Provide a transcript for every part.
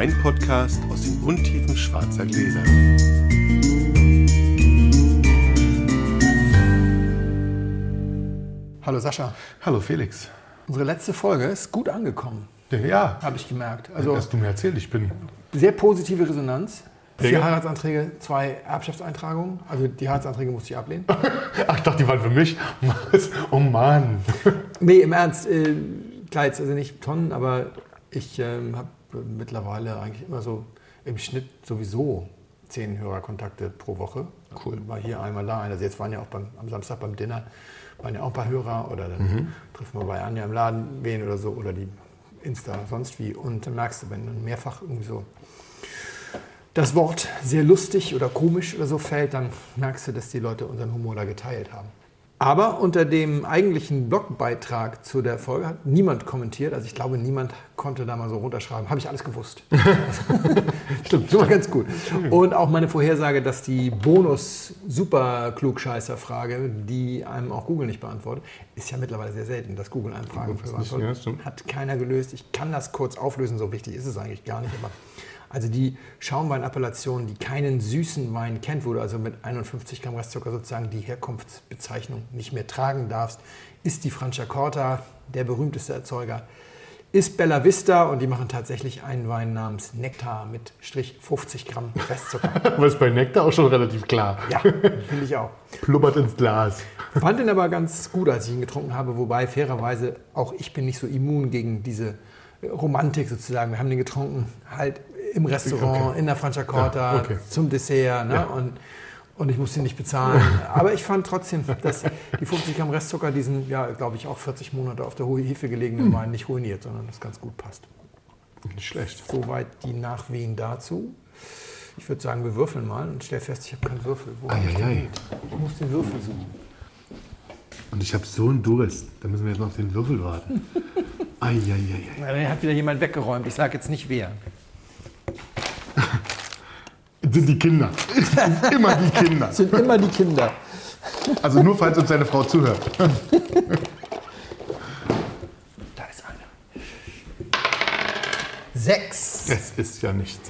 Wein-Podcast aus den Untiefen schwarzer Gläser. Hallo Sascha. Hallo Felix. Unsere letzte Folge ist gut angekommen, Ja, habe ich gemerkt. Also hast du mir erzählt, ich bin. sehr positive Resonanz. Vier. Heiratsanträge, zwei Erbschaftseintragungen. Also die Heiratsanträge musste ich ablehnen. Ach, ich dachte, die waren für mich. Oh Mann. nee, im Ernst. Äh, klar, jetzt also nicht Tonnen, aber ich ähm, habe mittlerweile eigentlich immer so im Schnitt sowieso zehn Hörerkontakte pro Woche. Cool. War hier einmal da, einer. Also jetzt waren ja auch beim, am Samstag beim Dinner, waren ja auch ein paar Hörer oder dann treffen wir bei Anja im Laden wen oder so oder die Insta sonst wie. Und dann merkst du, wenn dann mehrfach irgendwie so das Wort sehr lustig oder komisch oder so fällt, dann merkst du, dass die Leute unseren Humor da geteilt haben. Aber unter dem eigentlichen Blogbeitrag zu der Folge hat niemand kommentiert. Also ich glaube, niemand konnte da mal so runterschreiben. Habe ich alles gewusst. Stimmt, schon mal ganz gut. Und auch meine Vorhersage, dass die Bonus-Super-Klugscheißer-Frage, die einem auch Google nicht beantwortet, ist ja mittlerweile sehr selten, dass Google einem Fragen beantwortet. ja, stimmt. Hat keiner gelöst. Ich kann das kurz auflösen, so wichtig ist es eigentlich gar nicht. Aber also die Schaumweinappellation, die keinen süßen Wein kennt, wo du also mit 51 Gramm Restzucker sozusagen die Herkunftsbezeichnung nicht mehr tragen darfst, ist die Franciacorta, der berühmteste Erzeuger, ist Bella Vista und die machen tatsächlich einen Wein namens Nektar mit Strich 50 Gramm Restzucker. Aber ist bei Nektar auch schon relativ klar. Ja, finde ich auch. Plubbert ins Glas. Fand ihn aber ganz gut, als ich ihn getrunken habe, wobei fairerweise auch ich bin nicht so immun gegen diese Romantik sozusagen. Wir haben den getrunken halt im Restaurant, Okay. in der Franciacorta, Ja, okay. zum Dessert ne? Ja. und, und ich musste ihn nicht bezahlen. aber ich fand trotzdem, dass die 50 Gramm Restzucker diesen, ja, glaube ich, auch 40 Monate auf der hohen Hefe gelegenen Hm. Wein nicht ruiniert, sondern das ganz gut passt. Nicht schlecht. Soweit die Nachwehen dazu. Ich würde sagen, wir würfeln mal und stell fest, ich habe keinen Würfel. Wo ich den? Eieiei. Ich muss den Würfel suchen. Und ich habe so einen Durst. Da müssen wir jetzt noch auf den Würfel warten. Eieiei. Ja, den hat wieder jemand weggeräumt. Ich sage jetzt nicht wer. Sind die Kinder. Sind immer die Kinder. Sind immer die Kinder. Also nur falls uns seine Frau zuhört. Da ist einer. Sechs. Es ist ja nichts.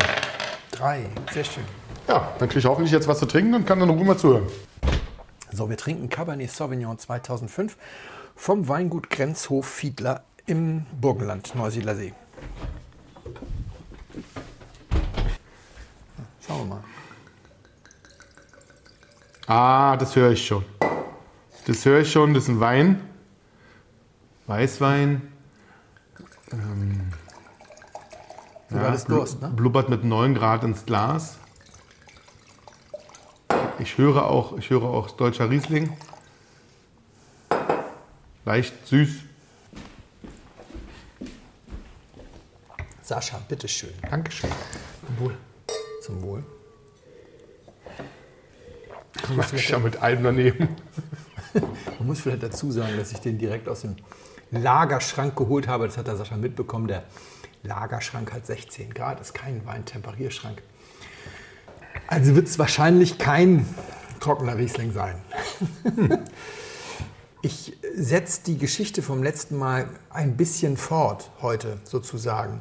Drei. Sehr schön. Ja, dann kriege ich hoffentlich jetzt was zu trinken und kann dann ruhig mal zuhören. So, wir trinken Cabernet Sauvignon 2005 vom Weingut Grenzhof Fiedler im Burgenland, Neusiedler See. Schauen wir mal. Ah, das höre ich schon. Das höre ich schon. Das ist ein Wein. Weißwein. Ähm, Du hattest Durst, ne? Blubbert mit 9 Grad ins Glas. Ich höre auch, ich höre auch deutscher Riesling. Leicht süß. Sascha, bitteschön. Dankeschön. Wohl. Zum Wohl. Mach ich ja mit einem daneben. Man muss vielleicht dazu sagen, dass ich den direkt aus dem Lagerschrank geholt habe. Das hat der Sascha mitbekommen. Der Lagerschrank hat 16 Grad, ist kein Weintemperierschrank. Also wird es wahrscheinlich kein trockener Riesling sein. Ich setze die Geschichte vom letzten Mal ein bisschen fort heute sozusagen.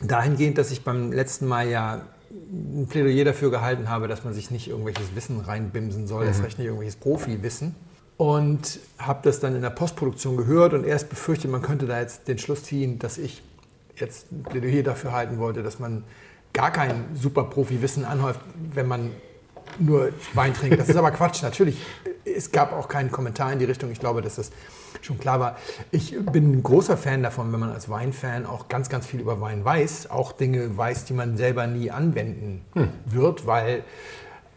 Dahingehend, dass ich beim letzten Mal ja ein Plädoyer dafür gehalten habe, dass man sich nicht irgendwelches Wissen reinbimsen soll, das recht nicht irgendwelches Profi-Wissen. Und habe das dann in der Postproduktion gehört und erst befürchtet, man könnte da jetzt den Schluss ziehen, dass ich jetzt ein Plädoyer dafür halten wollte, dass man gar kein super Profi-Wissen anhäuft, wenn man nur Wein trinkt. Das ist aber Quatsch. Natürlich, es gab auch keinen Kommentar in die Richtung. Ich glaube, dass das schon klar war. Ich bin ein großer Fan davon, wenn man als Weinfan auch ganz, ganz viel über Wein weiß, auch Dinge weiß, die man selber nie anwenden wird, weil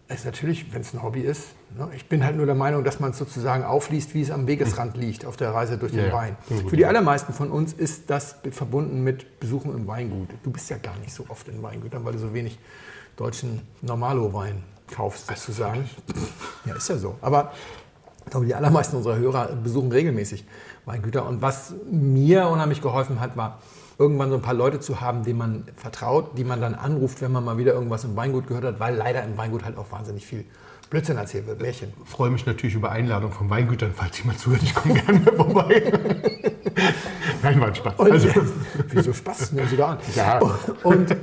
es natürlich, wenn es ein Hobby ist, ne, ich bin halt nur der Meinung, dass man es sozusagen aufliest, wie es am Wegesrand liegt, auf der Reise durch den Ja. Wein. Ja. Für die allermeisten von uns ist das verbunden mit Besuchen im Weingut. Du bist ja gar nicht so oft in Weingütern, weil du so wenig deutschen Normalo-Wein kaufst, sozusagen. Ja, ist ja so. Aber ich glaube, die allermeisten unserer Hörer besuchen regelmäßig Weingüter. Und was mir unheimlich geholfen hat, war, irgendwann so ein paar Leute zu haben, denen man vertraut, die man dann anruft, wenn man mal wieder irgendwas im Weingut gehört hat, weil leider im Weingut halt auch wahnsinnig viel Blödsinn erzählt wird. Märchen. freue mich natürlich über Einladung von Weingütern, falls jemand zuhört. Ich komme gerne vorbei. Nein, war ein Spaß. Und, Also, wieso Spaß? Nehmen Sie doch an. Ja. Und, und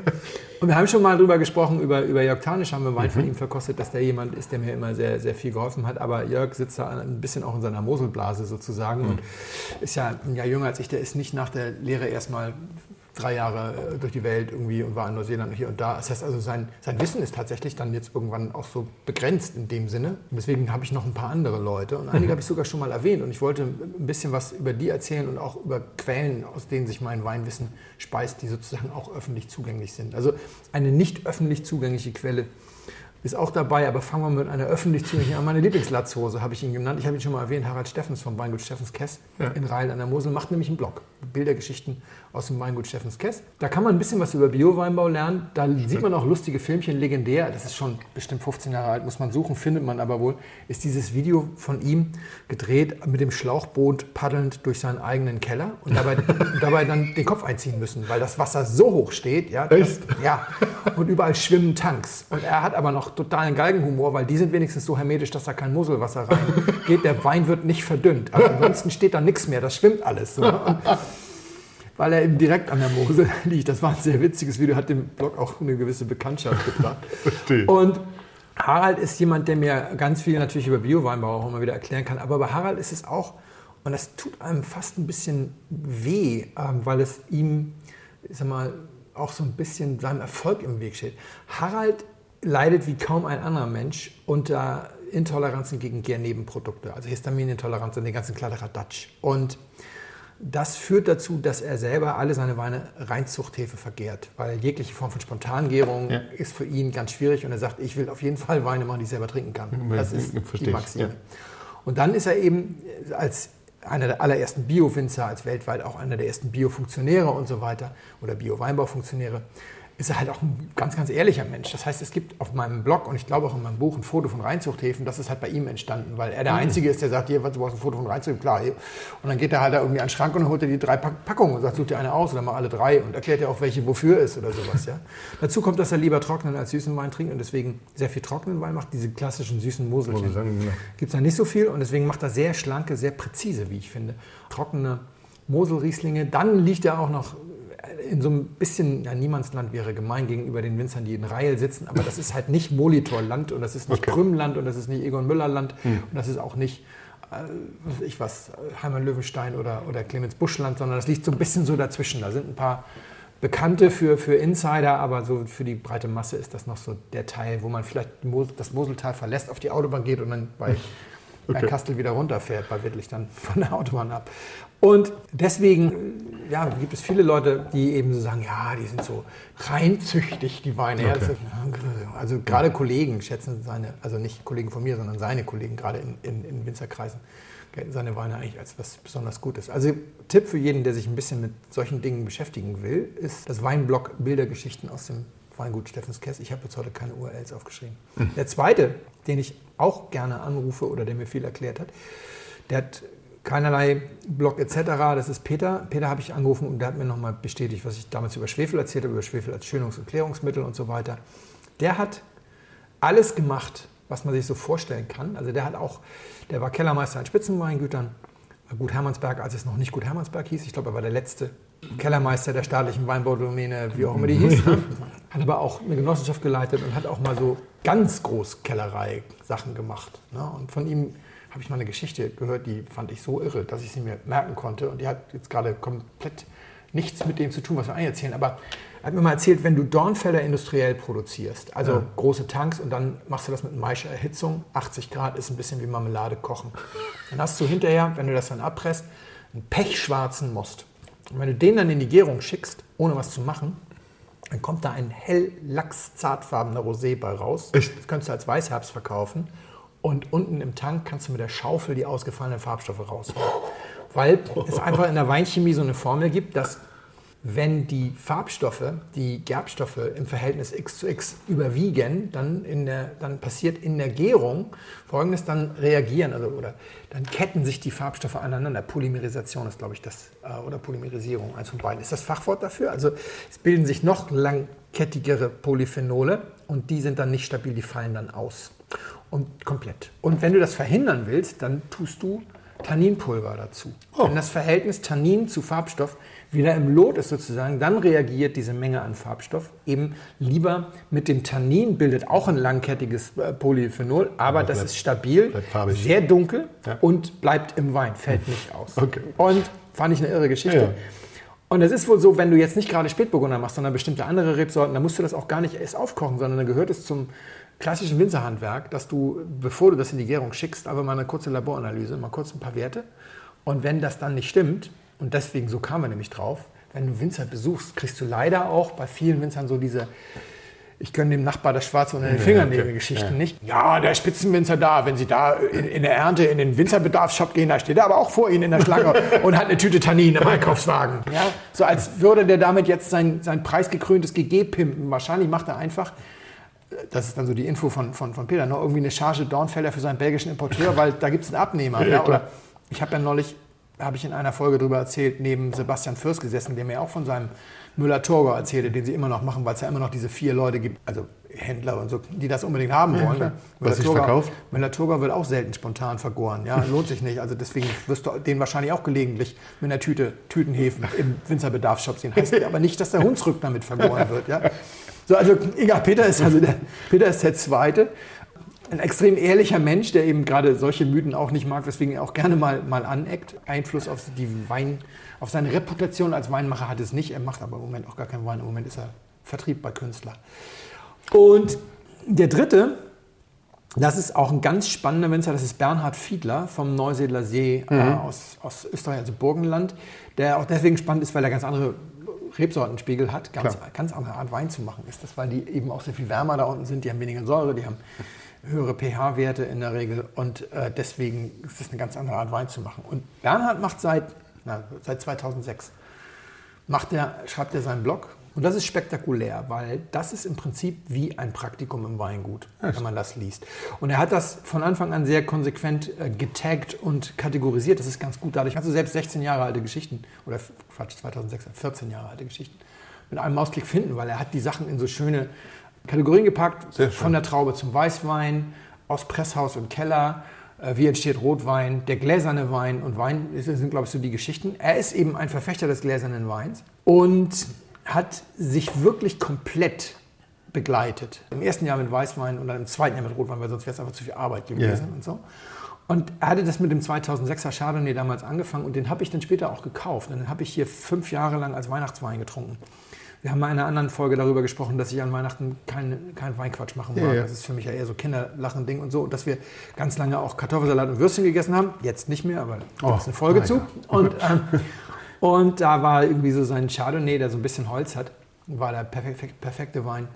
wir haben schon mal drüber gesprochen, über, über Jörg Tanisch haben wir Wein von ihm verkostet, dass der jemand ist, der mir immer sehr, sehr viel geholfen hat. Aber Jörg sitzt da ein bisschen auch in seiner Moselblase sozusagen und ist ja ein Jahr jünger als ich. Der ist nicht nach der Lehre erstmal drei Jahre äh, durch die Welt irgendwie und war in Neuseeland und hier und da. Das heißt also, sein, sein Wissen ist tatsächlich dann jetzt irgendwann auch so begrenzt in dem Sinne. Und deswegen habe ich noch ein paar andere Leute und einige habe ich sogar schon mal erwähnt und ich wollte ein bisschen was über die erzählen und auch über Quellen, aus denen sich mein Weinwissen speist, die sozusagen auch öffentlich zugänglich sind. Also eine nicht öffentlich zugängliche Quelle ist auch dabei, aber fangen wir mit einer öffentlich zugänglichen an. Meine Lieblingslatzhose habe ich ihn genannt. Ich habe ihn schon mal erwähnt, Harald Steffens vom Weingut Steffens Kess Ja. in Rhein an der Mosel macht nämlich einen Blog. Bildergeschichten aus dem Weingut Steffens Kess. Da kann man ein bisschen was über Bio-Weinbau lernen. Da sieht man auch lustige Filmchen, legendär. Das ist schon bestimmt 15 Jahre alt, muss man suchen, findet man aber wohl. Ist dieses Video von ihm gedreht mit dem Schlauchboot paddelnd durch seinen eigenen Keller und dabei, dabei dann den Kopf einziehen müssen, weil das Wasser so hoch steht. Ja, das, ja, und überall schwimmen Tanks. Und er hat aber noch totalen Galgenhumor, weil die sind wenigstens so hermetisch, dass da kein Muselwasser reingeht. Der Wein wird nicht verdünnt. Aber ansonsten steht da nichts mehr, das schwimmt alles. So, ne? Weil er eben direkt an der Mosel liegt. Das war ein sehr witziges Video, hat dem Blog auch eine gewisse Bekanntschaft gebracht. Verstehe. Und Harald ist jemand, der mir ganz viel natürlich über Bio-Weinbau auch immer wieder erklären kann. Aber bei Harald ist es auch, und das tut einem fast ein bisschen weh, ähm, weil es ihm, ich sag mal, auch so ein bisschen seinem Erfolg im Weg steht. Harald leidet wie kaum ein anderer Mensch unter Intoleranzen gegen Gärnebenprodukte, also Histaminintoleranz und den ganzen Kladderadatsch. Und das führt dazu, dass er selber alle seine Weine Reinzuchthefe vergärt, weil jegliche Form von Spontangärung Ja. ist für ihn ganz schwierig und er sagt, ich will auf jeden Fall Weine machen, die ich selber trinken kann. Das ist verstehe die Maxime. ja. Und dann ist er eben als einer der allerersten Bio-Winzer, als weltweit auch einer der ersten Bio-Funktionäre und so weiter oder Bio-Weinbau-Funktionäre, ist er halt auch ein ganz, ganz ehrlicher Mensch. Das heißt, es gibt auf meinem Blog und ich glaube auch in meinem Buch ein Foto von Reinzuchthäfen. Das ist halt bei ihm entstanden, weil er der Einzige ist, der sagt, hier, was, du brauchst ein Foto von Reinzuchthäfen, klar. Hier. Und dann geht er halt da irgendwie an den Schrank und holt er die drei Pack Packungen und sagt, such dir eine aus oder mal alle drei und erklärt ja auch, welche wofür ist oder sowas. Ja. Dazu kommt, dass er lieber trockenen als süßen Wein trinkt und deswegen sehr viel trockenen Wein macht. Diese klassischen süßen Moselchen gibt es da nicht so viel und deswegen macht er sehr schlanke, sehr präzise, wie ich finde. Trockene Moselrieslinge. Dann liegt er auch noch in so ein bisschen, ja, Niemandsland wäre gemein gegenüber den Winzern, die in Reihe sitzen, aber das ist halt nicht Molitorland und das ist nicht Okay. Krümland und das ist nicht Egon Müllerland und das ist auch nicht, äh, ich was, Heimann Löwenstein oder, oder Clemens Buschland, sondern das liegt so ein bisschen so dazwischen. Da sind ein paar Bekannte für, für Insider, aber so für die breite Masse ist das noch so der Teil, wo man vielleicht das Moseltal verlässt, auf die Autobahn geht und dann bei Okay. Kastel wieder runterfährt, bei Wittlich dann von der Autobahn ab. Und deswegen ja, gibt es viele Leute, die eben so sagen, ja, die sind so reinzüchtig, die Weine. Okay. also gerade Kollegen schätzen seine, also nicht Kollegen von mir, sondern seine Kollegen, gerade in, in, in Winzerkreisen, gelten seine Weine eigentlich als was besonders Gutes. Also Tipp für jeden, der sich ein bisschen mit solchen Dingen beschäftigen will, ist das Weinblog Bildergeschichten aus dem Weingut Steffens Kess. Ich habe jetzt heute keine URLs aufgeschrieben. Der zweite, den ich auch gerne anrufe oder der mir viel erklärt hat, der hat keinerlei Blog etc. Das ist Peter. Peter habe ich angerufen und der hat mir nochmal bestätigt, was ich damals über Schwefel erzählt habe, über Schwefel als Schönungs- und Klärungsmittel und so weiter. Der hat alles gemacht, was man sich so vorstellen kann. Also der hat auch, der war Kellermeister an Spitzenweingütern, Gut Hermannsberg, als es noch nicht Gut Hermannsberg hieß. Ich glaube, er war der letzte Kellermeister der staatlichen Weinbaudomäne, wie auch immer die hieß. Hat aber auch eine Genossenschaft geleitet und hat auch mal so ganz groß Kellerei-Sachen gemacht. Ne? Und von ihm habe ich mal eine Geschichte gehört, die fand ich so irre, dass ich sie mir merken konnte. Und die hat jetzt gerade komplett nichts mit dem zu tun, was wir eigentlich erzählen. Aber er hat mir mal erzählt, wenn du Dornfelder industriell produzierst, also Ja. große Tanks und dann machst du das mit Maischer Erhitzung, 80 Grad ist ein bisschen wie Marmelade kochen. Dann hast du hinterher, wenn du das dann abpresst, einen pechschwarzen Most. Und wenn du den dann in die Gärung schickst, ohne was zu machen, dann kommt da ein hell lachs-zartfarbener Rosé bei raus. Echt? Das könntest du als Weißherbst verkaufen. Und unten im Tank kannst du mit der Schaufel die ausgefallenen Farbstoffe rausholen. Weil es einfach in der Weinchemie so eine Formel gibt, dass wenn die Farbstoffe, die Gerbstoffe im Verhältnis x zu x überwiegen, dann, in der, dann passiert in der Gärung folgendes, dann reagieren, also, oder dann ketten sich die Farbstoffe aneinander. Polymerisation ist, glaube ich, das, äh, oder Polymerisierung, eins von beiden. Ist das Fachwort dafür? Also es bilden sich noch langkettigere Polyphenole und die sind dann nicht stabil, die fallen dann aus. Und komplett. Und wenn du das verhindern willst, dann tust du Tanninpulver dazu. Oh. Wenn das Verhältnis Tannin zu Farbstoff wieder im Lot ist sozusagen, dann reagiert diese Menge an Farbstoff eben lieber mit dem Tannin, bildet auch ein langkettiges äh, Polyphenol, aber, aber das bleibt, ist stabil, sehr dunkel ja. und bleibt im Wein, fällt nicht aus. Okay. Und fand ich eine irre Geschichte. Ja. Und es ist wohl so, wenn du jetzt nicht gerade Spätburgunder machst, sondern bestimmte andere Rebsorten, dann musst du das auch gar nicht erst aufkochen, sondern dann gehört es zum klassischen Winzerhandwerk, dass du, bevor du das in die Gärung schickst, aber mal eine kurze Laboranalyse, mal kurz ein paar Werte. Und wenn das dann nicht stimmt, und deswegen, so kamen wir nämlich drauf, wenn du Winzer besuchst, kriegst du leider auch bei vielen Winzern so diese, ich gönne dem Nachbar das Schwarze unter den Fingernägeln-Geschichten ja, okay. nicht. Ja, der Spitzenwinzer da, wenn Sie da in, in, der Ernte in den Winzerbedarfsshop gehen, da steht er aber auch vor Ihnen in der Schlange und hat eine Tüte Tannin im Einkaufswagen. Ja, so als würde der damit jetzt sein, sein preisgekröntes GG pimpen. Wahrscheinlich macht er einfach das ist dann so die Info von, von, von Peter, noch irgendwie eine Charge Dornfelder für seinen belgischen Importeur, weil da gibt es einen Abnehmer. Ja, oder ich habe ja neulich, habe ich in einer Folge darüber erzählt, neben Sebastian Fürst gesessen, der mir auch von seinem Müller-Torgau erzählte, den sie immer noch machen, weil es ja immer noch diese vier Leute gibt, also Händler und so, die das unbedingt haben wollen. Ja, Was sich verkauft? Müller-Torgau wird auch selten spontan vergoren. Ja, lohnt sich nicht. Also deswegen wirst du den wahrscheinlich auch gelegentlich mit einer Tüte Tütenhefen im Winzerbedarfsshop sehen. Heißt aber nicht, dass der Hunsrück damit vergoren wird. Ja? So, also egal, Peter ist also der, Peter ist der Zweite. Ein extrem ehrlicher Mensch, der eben gerade solche Mythen auch nicht mag, weswegen er auch gerne mal, mal aneckt. Einfluss auf, die Wein, auf seine Reputation als Weinmacher hat es nicht. Er macht aber im Moment auch gar keinen Wein. Im Moment ist er Vertrieb bei Künstler. Und der dritte, das ist auch ein ganz spannender Winzer, das ist Bernhard Fiedler vom Neusiedler See äh, mhm. äh, aus, aus Österreich, also Burgenland, der auch deswegen spannend ist, weil er ganz andere Rebsortenspiegel hat, ganz, ganz andere Art Wein zu machen ist das, weil die eben auch sehr viel wärmer da unten sind, die haben weniger Säure, die haben höhere pH-Werte in der Regel und äh, deswegen ist es eine ganz andere Art Wein zu machen. Und Bernhard macht seit, na, seit 2006, macht er, schreibt er seinen Blog und das ist spektakulär, weil das ist im Prinzip wie ein Praktikum im Weingut, wenn man das liest. Und er hat das von Anfang an sehr konsequent äh, getaggt und kategorisiert. Das ist ganz gut. Dadurch kannst du selbst 16 Jahre alte Geschichten, oder Quatsch, 2006, 14 Jahre alte Geschichten, mit einem Mausklick finden, weil er hat die Sachen in so schöne Kategorien gepackt. Von der Traube zum Weißwein, aus Presshaus und Keller, äh, wie entsteht Rotwein, der gläserne Wein und Wein, das sind, glaube ich, so die Geschichten. Er ist eben ein Verfechter des gläsernen Weins. Und hat sich wirklich komplett begleitet. Im ersten Jahr mit Weißwein und dann im zweiten Jahr mit Rotwein, weil sonst wäre es einfach zu viel Arbeit gewesen yeah. und so. Und er hatte das mit dem 2006er Chardonnay damals angefangen und den habe ich dann später auch gekauft. Und den habe ich hier fünf Jahre lang als Weihnachtswein getrunken. Wir haben mal in einer anderen Folge darüber gesprochen, dass ich an Weihnachten keinen kein Weinquatsch machen mag. Ja, ja. Das ist für mich ja eher so Kinderlachen-Ding und so. Und dass wir ganz lange auch Kartoffelsalat und Würstchen gegessen haben. Jetzt nicht mehr, aber da oh, ist eine Folge zu. Ja. Und, ähm, und da war irgendwie so sein Chardonnay, der so ein bisschen Holz hat, war der perfek perfekte Wein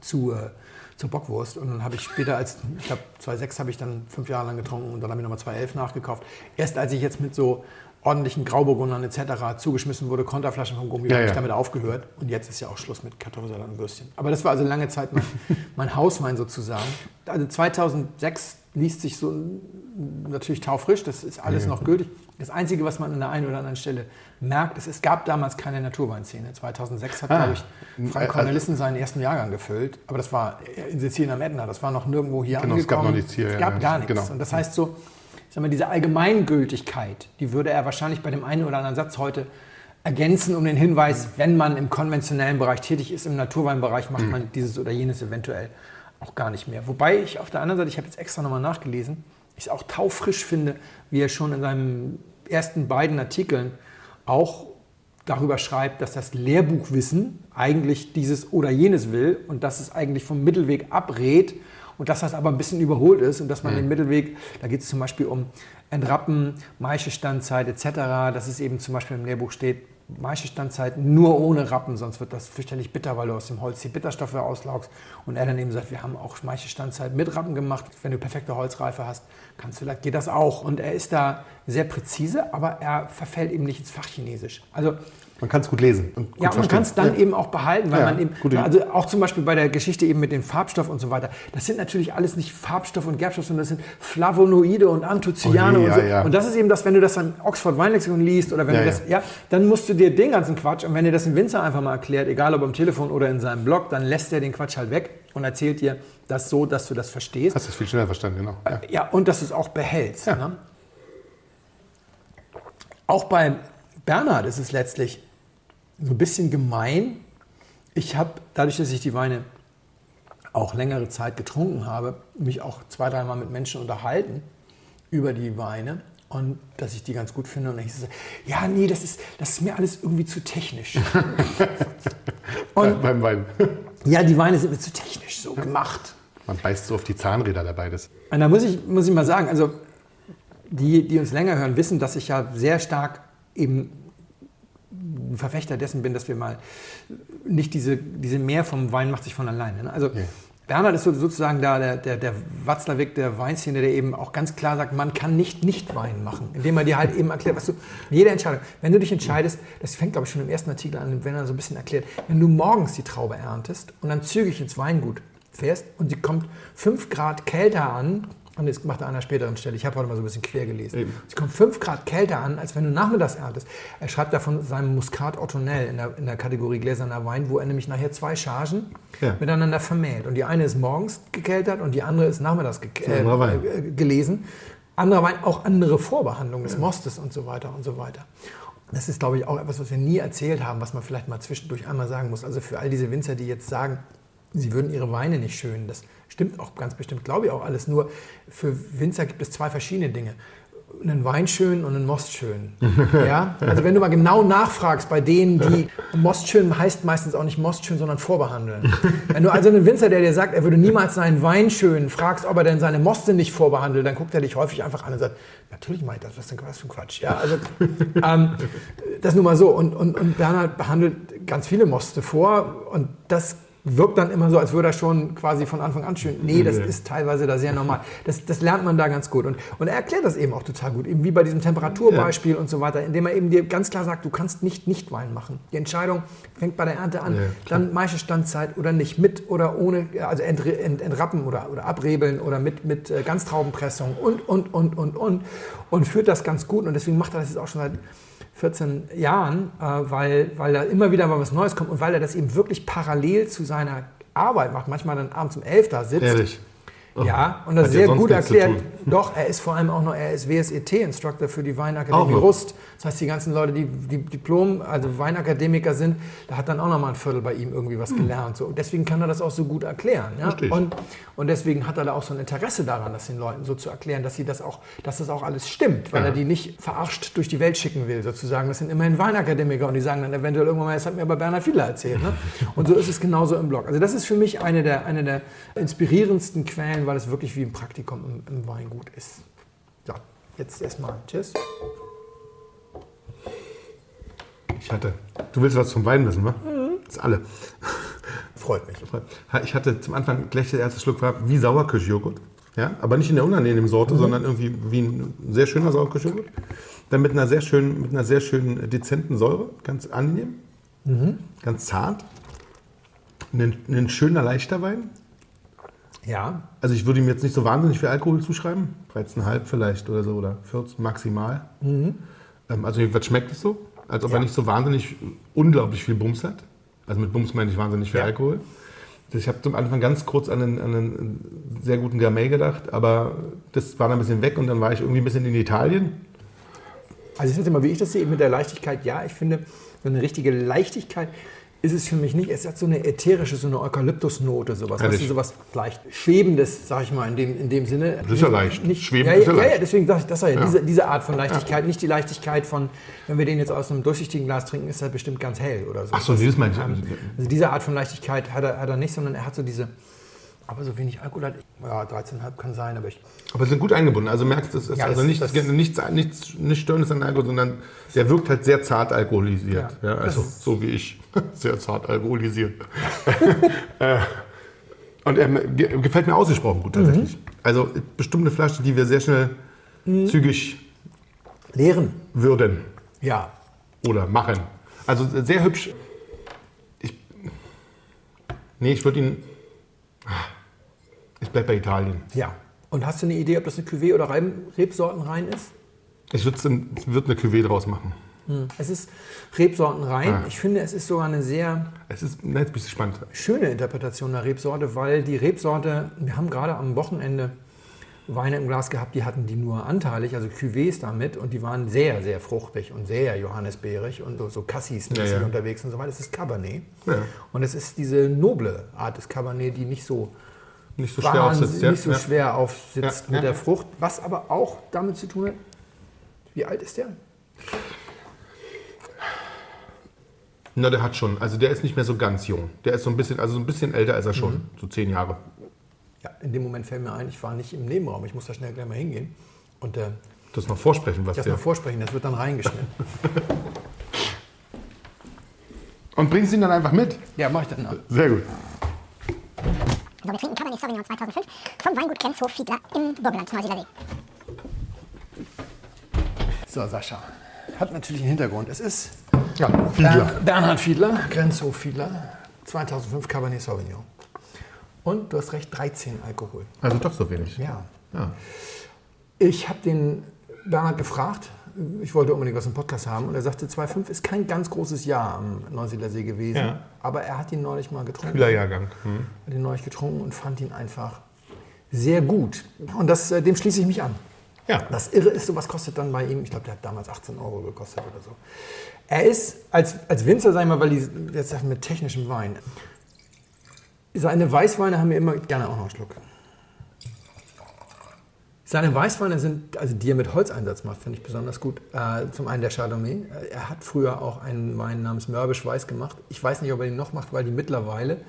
zu, äh, zur Bockwurst. Und dann habe ich später, als ich glaube 2006 habe ich dann fünf Jahre lang getrunken und dann habe ich nochmal 2011 nachgekauft. Erst als ich jetzt mit so ordentlichen Grauburgundern etc. zugeschmissen wurde, Konterflaschen vom Gummi, ja, habe ich damit aufgehört. Und jetzt ist ja auch Schluss mit Kartoffelsalat und Würstchen. Aber das war also lange Zeit mein, mein Hauswein sozusagen. Also 2006 liest sich so natürlich taufrisch, das ist alles ja. noch gültig. Das Einzige, was man an der einen oder anderen Stelle merkt, ist, es gab damals keine Naturweinszene. 2006 hat, ah, glaube ich, Frank äh, Cornelissen seinen ersten Jahrgang gefüllt. Aber das war in Sizilien am Ätna, das war noch nirgendwo hier genau, angekommen. Es gab noch nichts hier. Es gab ja, gar nichts. Genau. Und das heißt so, ich sag mal, diese Allgemeingültigkeit, die würde er wahrscheinlich bei dem einen oder anderen Satz heute ergänzen um den Hinweis, wenn man im konventionellen Bereich tätig ist, im Naturweinbereich macht mhm. man dieses oder jenes eventuell auch gar nicht mehr. Wobei ich auf der anderen Seite, ich habe jetzt extra nochmal nachgelesen, ich es auch taufrisch finde, wie er schon in seinen ersten beiden Artikeln auch darüber schreibt, dass das Lehrbuchwissen eigentlich dieses oder jenes will und dass es eigentlich vom Mittelweg abrät und dass das aber ein bisschen überholt ist und dass man mhm. den Mittelweg, da geht es zum Beispiel um Entrappen, Maischestandzeit etc., dass es eben zum Beispiel im Lehrbuch steht, Maischestandzeit nur ohne Rappen, sonst wird das fürchterlich bitter, weil du aus dem Holz die Bitterstoffe auslaugst. Und er dann eben sagt, wir haben auch Maischestandzeit mit Rappen gemacht. Wenn du perfekte Holzreife hast, kannst du, geht das auch. Und er ist da sehr präzise, aber er verfällt eben nicht ins Fachchinesisch. Also man kann es gut lesen. Und gut ja, man kann es dann ja. eben auch behalten, weil ja, man eben, also auch zum Beispiel bei der Geschichte eben mit dem Farbstoff und so weiter, das sind natürlich alles nicht Farbstoff und Gerbstoff, sondern das sind Flavonoide und Anthocyane oh, und so. Ja, und das ist eben das, wenn du das am Oxford Weinlexikon liest oder wenn du das, ja, dann musst du dir den ganzen Quatsch, und wenn dir das ein Winzer einfach mal erklärt, egal ob am Telefon oder in seinem Blog, dann lässt er den Quatsch halt weg und erzählt dir das so, dass du das verstehst. Hast du es viel schneller verstanden, genau. Ja, ja und dass du es auch behältst. Ne? Auch bei Bernhard ist es letztlich so ein bisschen gemein. Ich habe, dadurch, dass ich die Weine auch längere Zeit getrunken habe, mich auch zwei, dreimal mit Menschen unterhalten über die Weine und dass ich die ganz gut finde. Und ich so, ja, nee, das ist, das ist mir alles irgendwie zu technisch. und, beim Wein. Ja, die Weine sind mir zu technisch so gemacht. Man beißt so auf die Zahnräder dabei. Das. Und da muss ich, muss ich mal sagen, also die, die uns länger hören, wissen, dass ich ja sehr stark eben ein Verfechter dessen bin, dass wir mal nicht diese, diese Mehr vom Wein macht sich von alleine. Ne? Also ja. Bernhard ist sozusagen da der, der, der Watzlawick der Weinszene, der eben auch ganz klar sagt, man kann nicht nicht Wein machen, indem er dir halt eben erklärt, was du, jede Entscheidung, wenn du dich entscheidest, das fängt glaube ich schon im ersten Artikel an, wenn er so ein bisschen erklärt, wenn du morgens die Traube erntest und dann zügig ins Weingut fährst und sie kommt fünf Grad kälter an und das macht er an einer späteren Stelle. Ich habe heute mal so ein bisschen quer gelesen. Eben. Es kommt 5 Grad kälter an, als wenn du nachmittags erntest. Er schreibt da von seinem Muscat Ottonell in der, in der Kategorie gläserner Wein, wo er nämlich nachher zwei Chargen ja. miteinander vermählt. Und die eine ist morgens gekeltert und die andere ist nachmittags äh, äh, gelesen. Anderer Wein, auch andere Vorbehandlung des ja. Mostes und so weiter und so weiter. Das ist, glaube ich, auch etwas, was wir nie erzählt haben, was man vielleicht mal zwischendurch einmal sagen muss. Also für all diese Winzer, die jetzt sagen, sie würden ihre Weine nicht schönen. Das stimmt auch ganz bestimmt, glaube ich auch alles. Nur für Winzer gibt es zwei verschiedene Dinge. Einen Wein schön und einen Most schön. Ja? Also wenn du mal genau nachfragst bei denen, die Most schön heißt meistens auch nicht Most schön, sondern vorbehandeln. Wenn du also einen Winzer, der dir sagt, er würde niemals seinen Wein schön, fragst, ob er denn seine Moste nicht vorbehandelt, dann guckt er dich häufig einfach an und sagt, natürlich meint das, was denn was für ein Quatsch. Ja, also ähm, das nur mal so. Und, und, und Bernhard behandelt ganz viele Moste vor und das wirkt dann immer so, als würde er schon quasi von Anfang an schön. Nee, das ist teilweise da sehr normal. Das, das lernt man da ganz gut. Und, und er erklärt das eben auch total gut, eben wie bei diesem Temperaturbeispiel ja. und so weiter, indem er eben dir ganz klar sagt, du kannst nicht nicht Wein machen. Die Entscheidung fängt bei der Ernte an, ja, dann Maischestandzeit oder nicht, mit oder ohne, also ent, ent, entrappen oder, oder abrebeln oder mit, mit äh, Ganztraubenpressung und, und, und, und, und. Und führt das ganz gut. Und deswegen macht er das jetzt auch schon seit 14 Jahren, äh, weil, weil da immer wieder mal was Neues kommt und weil er das eben wirklich parallel zu seiner Arbeit macht. Manchmal dann abends um 11 da sitzt. Ehrlich? Ja, und das sehr gut erklärt. Doch, er ist vor allem auch noch, er ist WSET-Instructor für die Weinakademie Rust. Das heißt, die ganzen Leute, die, die Diplom, also Weinakademiker sind, da hat dann auch noch mal ein Viertel bei ihm irgendwie was hm. gelernt. So. deswegen kann er das auch so gut erklären. Ja? Und, und deswegen hat er da auch so ein Interesse daran, das den Leuten so zu erklären, dass, sie das, auch, dass das auch alles stimmt, weil ja. er die nicht verarscht durch die Welt schicken will, sozusagen. Das sind immerhin Weinakademiker und die sagen dann eventuell irgendwann mal, das hat mir aber Bernhard Fiedler erzählt. Ne? Und so ist es genauso im Blog. Also das ist für mich eine der, eine der inspirierendsten Quellen weil es wirklich wie ein Praktikum im, im Weingut ist. So, jetzt erstmal Tschüss. Ich hatte. Du willst was zum Wein wissen, wa? Mhm. Das ist alle. Freut mich. Ich hatte zum Anfang gleich der erste Schluck war wie Sauerkirschjoghurt. Ja, aber nicht in der unangenehmen Sorte, mhm. sondern irgendwie wie ein sehr schöner Sauerkirschjoghurt. Dann mit einer sehr schönen, mit einer sehr schönen dezenten Säure, ganz angenehm, mhm. ganz zart. Ein, ein schöner leichter Wein, ja. Also ich würde ihm jetzt nicht so wahnsinnig viel Alkohol zuschreiben. 13,5 vielleicht oder so oder 14 maximal. Mhm. Ähm, also jedenfalls schmeckt es so, als ob ja. er nicht so wahnsinnig unglaublich viel Bums hat. Also mit Bums meine ich wahnsinnig viel ja. Alkohol. Ich habe zum Anfang ganz kurz an einen, an einen sehr guten Gamay gedacht, aber das war dann ein bisschen weg und dann war ich irgendwie ein bisschen in Italien. Also ich sage mal, wie ich das sehe, mit der Leichtigkeit, ja, ich finde, so eine richtige Leichtigkeit ist es für mich nicht. Es hat so eine ätherische, so eine Eukalyptusnote, sowas. Weißt du, sowas leicht Schwebendes, sag ich mal, in dem, in dem Sinne. Das ist ja leicht. Nicht, Schweben ja, ist ja, ja, leicht. Ja, deswegen sage ich das ja, ja. Diese, diese Art von Leichtigkeit, nicht die Leichtigkeit von, wenn wir den jetzt aus einem durchsichtigen Glas trinken, ist er bestimmt ganz hell oder so. Ach so, das meine ich. Also diese Art von Leichtigkeit hat er, hat er nicht, sondern er hat so diese, aber so wenig Alkohol hat. Ja, 13,5 kann sein, aber ich. Aber sie sind gut eingebunden. Also merkst du, es ist ja, also nichts, nichts, nichts, nichts Störendes an Alkohol, sondern der wirkt halt sehr zart alkoholisiert. Ja, ja also so wie ich. Sehr zart alkoholisiert. Äh, und er gefällt mir ausgesprochen gut tatsächlich. Mhm. Also bestimmt eine Flasche, die wir sehr schnell mhm. zügig leeren würden. Ja. Oder machen. Also sehr hübsch. Ich, nee, ich würde ihn ich bleibe bei Italien. Ja. Und hast du eine Idee, ob das eine Cuvée oder Rebsorten rein ist? Ich würde eine Cuvée draus machen. Hm. Es ist Rebsorten rein. Ah. Ich finde, es ist sogar eine sehr es ist, na, jetzt bist du spannend. schöne Interpretation der Rebsorte, weil die Rebsorte, wir haben gerade am Wochenende Weine im Glas gehabt, die hatten die nur anteilig, also Cuvées damit und die waren sehr, sehr fruchtig und sehr johannisbeerig und so, so Cassis-mäßig Ja, ja. unterwegs und so weiter. Das ist Cabernet. Ja. Und es ist diese noble Art des Cabernet, die nicht so, Nicht so schwer aufsitzt. Nicht so schwer aufsitzt mit der Frucht, was aber auch damit zu tun hat, wie alt ist der? Na, der hat schon. Also der ist nicht mehr so ganz jung. Der ist so ein bisschen, also so ein bisschen älter ist er schon. Mhm. So zehn Jahre. Ja, in dem Moment fällt mir ein, ich war nicht im Nebenraum, ich muss da schnell gleich mal hingehen und äh, Das noch vorsprechen, was das der. mal vorsprechen, das wird dann reingeschnitten. Und bringst ihn dann einfach mit. ja, mach ich dann ab. Sehr gut. So, wir trinken Cabernet Sauvignon 2005 vom Weingut Grenzhof Fiedler im Burgenland, Neusiedler See. So, Sascha. Hat natürlich einen Hintergrund. Es ist Ja, Ber Bernhard Fiedler, Grenzhof Fiedler, 2005 Cabernet Sauvignon. Und du hast recht, 13 Alkohol. Also doch so wenig. Ja. Ja. Ich habe den Bernhard gefragt, ich wollte unbedingt was im Podcast haben und er sagte, 2,5 ist kein ganz großes Jahr am Neusiedler See gewesen, Ja. aber er hat ihn neulich mal getrunken. Kühlerjahrgang. Hm. Hat ihn neulich getrunken und fand ihn einfach sehr gut. Und das, äh, dem schließe ich mich an. Ja. Das Irre ist, sowas kostet dann bei ihm, ich glaube, der hat damals 18 Euro gekostet oder so. Er ist als, als Winzer, sag ich mal, weil die jetzt mit technischem Wein. Seine Weißweine haben mir immer gerne auch noch einen Schluck. Seine Weißweine sind, also die er mit Holzeinsatz macht, finde ich besonders gut. Äh, zum einen der Chardonnay. Er hat früher auch einen Wein namens Mörbisch Weiß gemacht. Ich weiß nicht, ob er ihn noch macht, weil die mittlerweile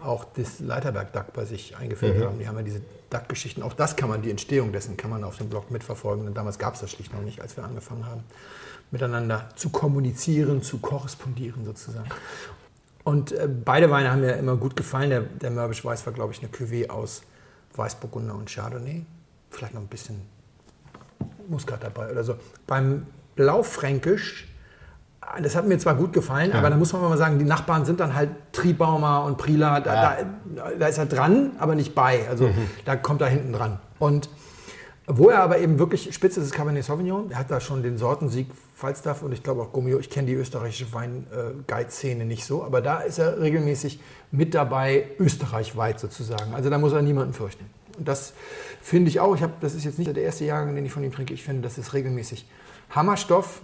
auch das Leiterberg-Duck bei sich eingeführt haben. Die haben ja diese Duck-Geschichten. Auch das kann man, die Entstehung dessen kann man auf dem Blog mitverfolgen. Und damals gab es das schlicht noch nicht, als wir angefangen haben, miteinander zu kommunizieren, zu korrespondieren sozusagen. Und äh, beide Weine haben mir immer gut gefallen. Der, der Mörbisch Weiß war, glaube ich, eine Cuvée aus Weißburgunder und Chardonnay. Vielleicht noch ein bisschen Muskat dabei oder so. Beim Blaufränkisch, das hat mir zwar gut gefallen, aber da muss man mal sagen, die Nachbarn sind dann halt Tribaumer und Prila. Da, da, da ist er dran, aber nicht bei. Also da kommt er hinten dran. Und wo er aber eben wirklich spitze ist, ist Cabernet Sauvignon. Er hat da schon den Sortensieg Falstaff und ich glaube auch Gummio. Ich kenne die österreichische Wein-Guide-Szene nicht so, aber da ist er regelmäßig mit dabei, österreichweit sozusagen. Also da muss er niemanden fürchten. Und das finde ich auch. Ich hab, das ist jetzt nicht der erste Jahrgang, den ich von ihm trinke. Ich finde, das ist regelmäßig Hammerstoff,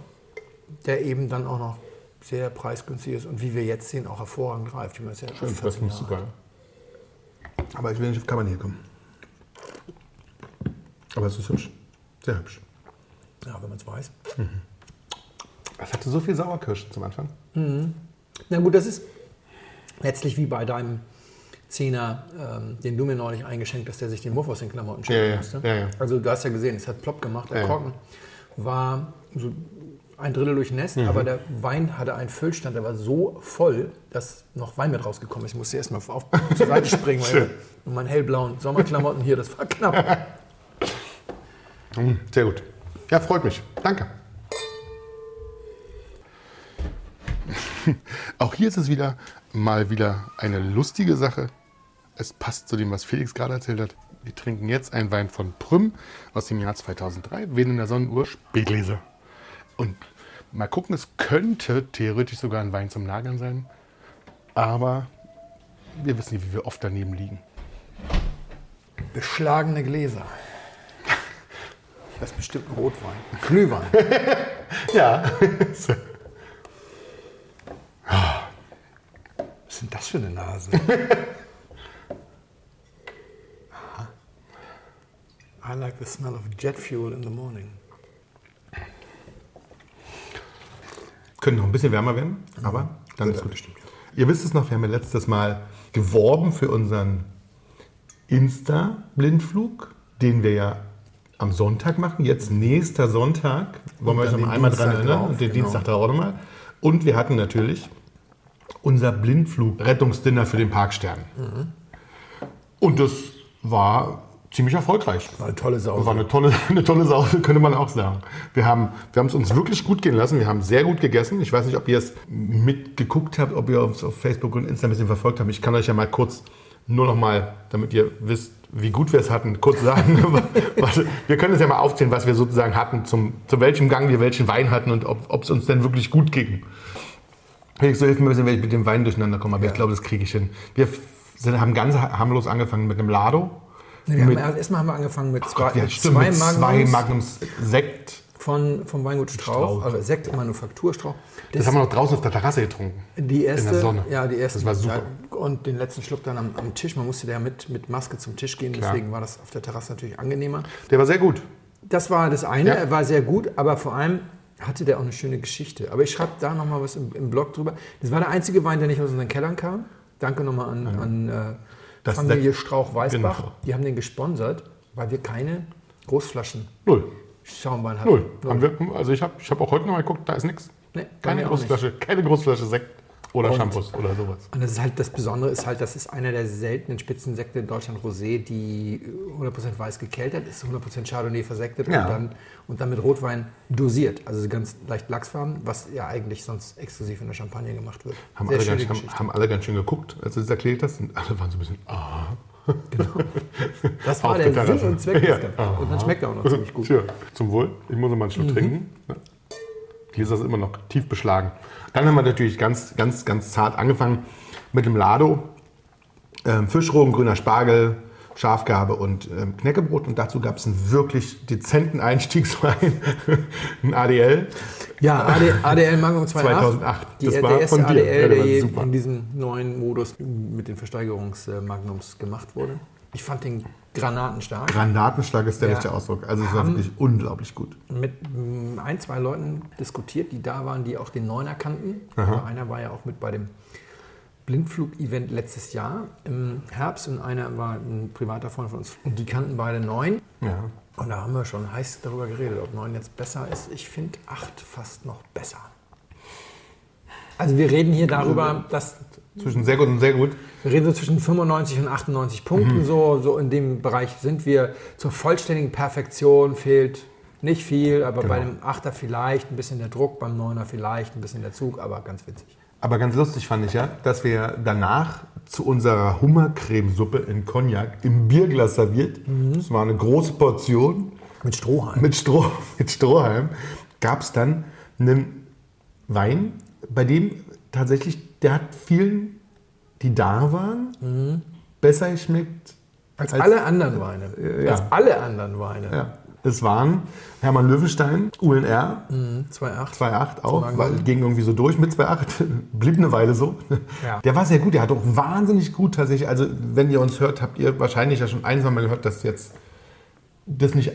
der eben dann auch noch sehr preisgünstig ist und wie wir jetzt sehen, auch hervorragend reift. Ich meine, das ist ja Das 14 finde ich Jahre super. Aber ich will nicht auf Cabernet kommen. Aber es ist hübsch. Sehr hübsch. Ja, wenn man es weiß. Es hatte so viel Sauerkirsche zum Anfang. Na gut, das ist letztlich wie bei deinem Zehner, ähm, den du mir neulich eingeschenkt hast, der sich den Muff aus den Klamotten schenken Ja, ja, musste. ja, ja. Also du hast ja gesehen, es hat plopp gemacht. Der Ja, ja. Korken war so ein Drittel durchnässt, Mhm. aber der Wein hatte einen Füllstand, der war so voll, dass noch Wein mit rausgekommen ist. Ich musste erst mal auf, zur Seite springen, weil und meinen hellblauen Sommerklamotten hier, das war knapp. Mm, Sehr gut. Ja, freut mich. Danke. Auch hier ist es wieder mal wieder eine lustige Sache. Es passt zu dem, was Felix gerade erzählt hat. Wir trinken jetzt einen Wein von Prüm aus dem Jahr 2003, Wen in der Sonnenuhr, Spätgläser. Und mal gucken, es könnte theoretisch sogar ein Wein zum Nageln sein. Aber wir wissen nicht, wie wir oft daneben liegen. Beschlagene Gläser. Das ist bestimmt ein Rotwein. Ein Glühwein. Ja. Was denn das für eine Nase? Aha. I like the smell of jet fuel in the morning. Können noch ein bisschen wärmer werden, aber dann ist gut. Ihr wisst es noch, wir haben ja letztes Mal geworben für unseren Insta-Blindflug, den wir ja am Sonntag machen. Jetzt nächster Sonntag, wollen wir euch noch einmal dran erinnern drauf, und den genau. Dienstag darauf nochmal. Und wir hatten natürlich unser Blindflug-Rettungsdinner für den Parkstern. Mhm. Und das war ziemlich erfolgreich. War eine tolle Sau. War eine tolle, eine tolle Sau, könnte man auch sagen. Wir haben wir haben es uns wirklich gut gehen lassen. Wir haben sehr gut gegessen. Ich weiß nicht, ob ihr es mitgeguckt habt, ob ihr uns auf Facebook und Insta ein bisschen verfolgt habt. Ich kann euch ja mal kurz nur noch mal, damit ihr wisst, wie gut wir es hatten, kurz sagen. was, wir können es ja mal aufzählen, was wir sozusagen hatten, zum, zu welchem Gang wir welchen Wein hatten und ob es uns denn wirklich gut ging. Ich so hilft mir ein bisschen, wenn ich mit dem Wein durcheinander komme, aber ich glaube, das kriege ich hin. Wir sind, haben ganz harmlos angefangen mit einem Lado. Wir haben, Mit- erstmal haben wir angefangen mit zwei, Ja, mit stimmt, zwei mit zwei Magnums Magnums Sekt. von, vom Weingut Strauch, Strauch. also Sekt Manufaktur Strauch. Das haben wir noch draußen auf der Terrasse getrunken. Die erste, In der Sonne. Ja, die erste. Das war super. Ja, und den letzten Schluck dann am, am Tisch. Man musste ja mit, mit Maske zum Tisch gehen, Klar. deswegen war das auf der Terrasse natürlich angenehmer. Der war sehr gut. Das war das eine, Ja. er war sehr gut, aber vor allem hatte der auch eine schöne Geschichte. Aber ich schreibe da nochmal was im, im Blog drüber. Das war der einzige Wein, der nicht aus unseren Kellern kam. Danke nochmal an, an äh, Das Familie Strauch-Weißbach. Genau. Die haben den gesponsert, weil wir keine Großflaschen Null. Schaumwein hatten. Null. Haben wir, also ich habe ich hab auch heute noch mal geguckt, da ist nichts. Nee, Keine Großflasche, keine Großflasche Sekt oder Und- Shampoos oder sowas. Und das ist halt das Besondere ist halt, das ist einer der seltenen Spitzensekte in Deutschland Rosé, die 100% weiß gekeltert ist, 100% Chardonnay versektet Ja. und, dann, und dann mit Rotwein dosiert. Also ganz leicht lachsfarben, was ja eigentlich sonst exklusiv in der Champagne gemacht wird. Haben Sehr alle, ganz, haben, haben alle ganz schön geguckt, als du es erklärt hast. Und alle waren so ein bisschen, ah. Das war der Sinn und Zweck Ja. Und dann schmeckt er auch noch ziemlich gut. Mhm. Tja, zum Wohl. Ich muss noch mal einen Schluck trinken. Ist das immer noch tief beschlagen. Dann haben wir natürlich ganz, ganz, ganz zart angefangen mit dem Lado. Ähm, Fischrogen, grüner Spargel, Schafgarbe und ähm, Knäckebrot. Und dazu gab es einen wirklich dezenten Einstiegswein, ein ADL. Ja, AD, ADL Magnum 2008. 2008. Die, Das der war erste von dir. ADL, Ja, der der in diesem neuen Modus mit den Versteigerungsmagnums gemacht wurde. Ich fand den granatenstark. Granatenschlag ist der Ja. richtige Ausdruck. Also es war wirklich unglaublich gut. mit mm, ein, zwei Leuten diskutiert, die da waren, die auch den Neuner kannten. Aber einer war ja auch mit bei dem Blindflug-Event letztes Jahr im Herbst und einer war ein privater Freund von uns. Und die kannten beide Neun. Ja. Und da haben wir schon heiß darüber geredet, ob Neun jetzt besser ist. Ich finde Acht fast noch besser. Also wir reden hier darüber, dass Zwischen sehr gut und sehr gut. wir reden so zwischen 95 und 98 Mhm. Punkten. So, so in dem Bereich sind wir. Zur vollständigen Perfektion fehlt nicht viel, aber bei Genau. dem Achter vielleicht ein bisschen der Druck, beim Neuner vielleicht ein bisschen der Zug, aber ganz witzig. Aber ganz lustig fand ich ja, dass wir danach zu unserer Hummercremesuppe in Cognac im Bierglas serviert. Das war eine große Portion Mit Strohhalm. mit, Stroh, mit Strohhalm. Gab es dann einen Wein, bei dem tatsächlich, der hat vielen, die da waren, besser geschmeckt als, alle anderen Weine. Äh, ja. Als alle anderen Weine. Ja. Es waren Hermann Löwenstein, UNR, 2,8. 2,8 auch, weil ging irgendwie so durch mit 2,8, blieb eine Weile so. Ja. Der war sehr gut, der hat auch wahnsinnig gut tatsächlich, also wenn ihr uns hört, habt ihr wahrscheinlich ja schon einsam mal gehört, dass jetzt das nicht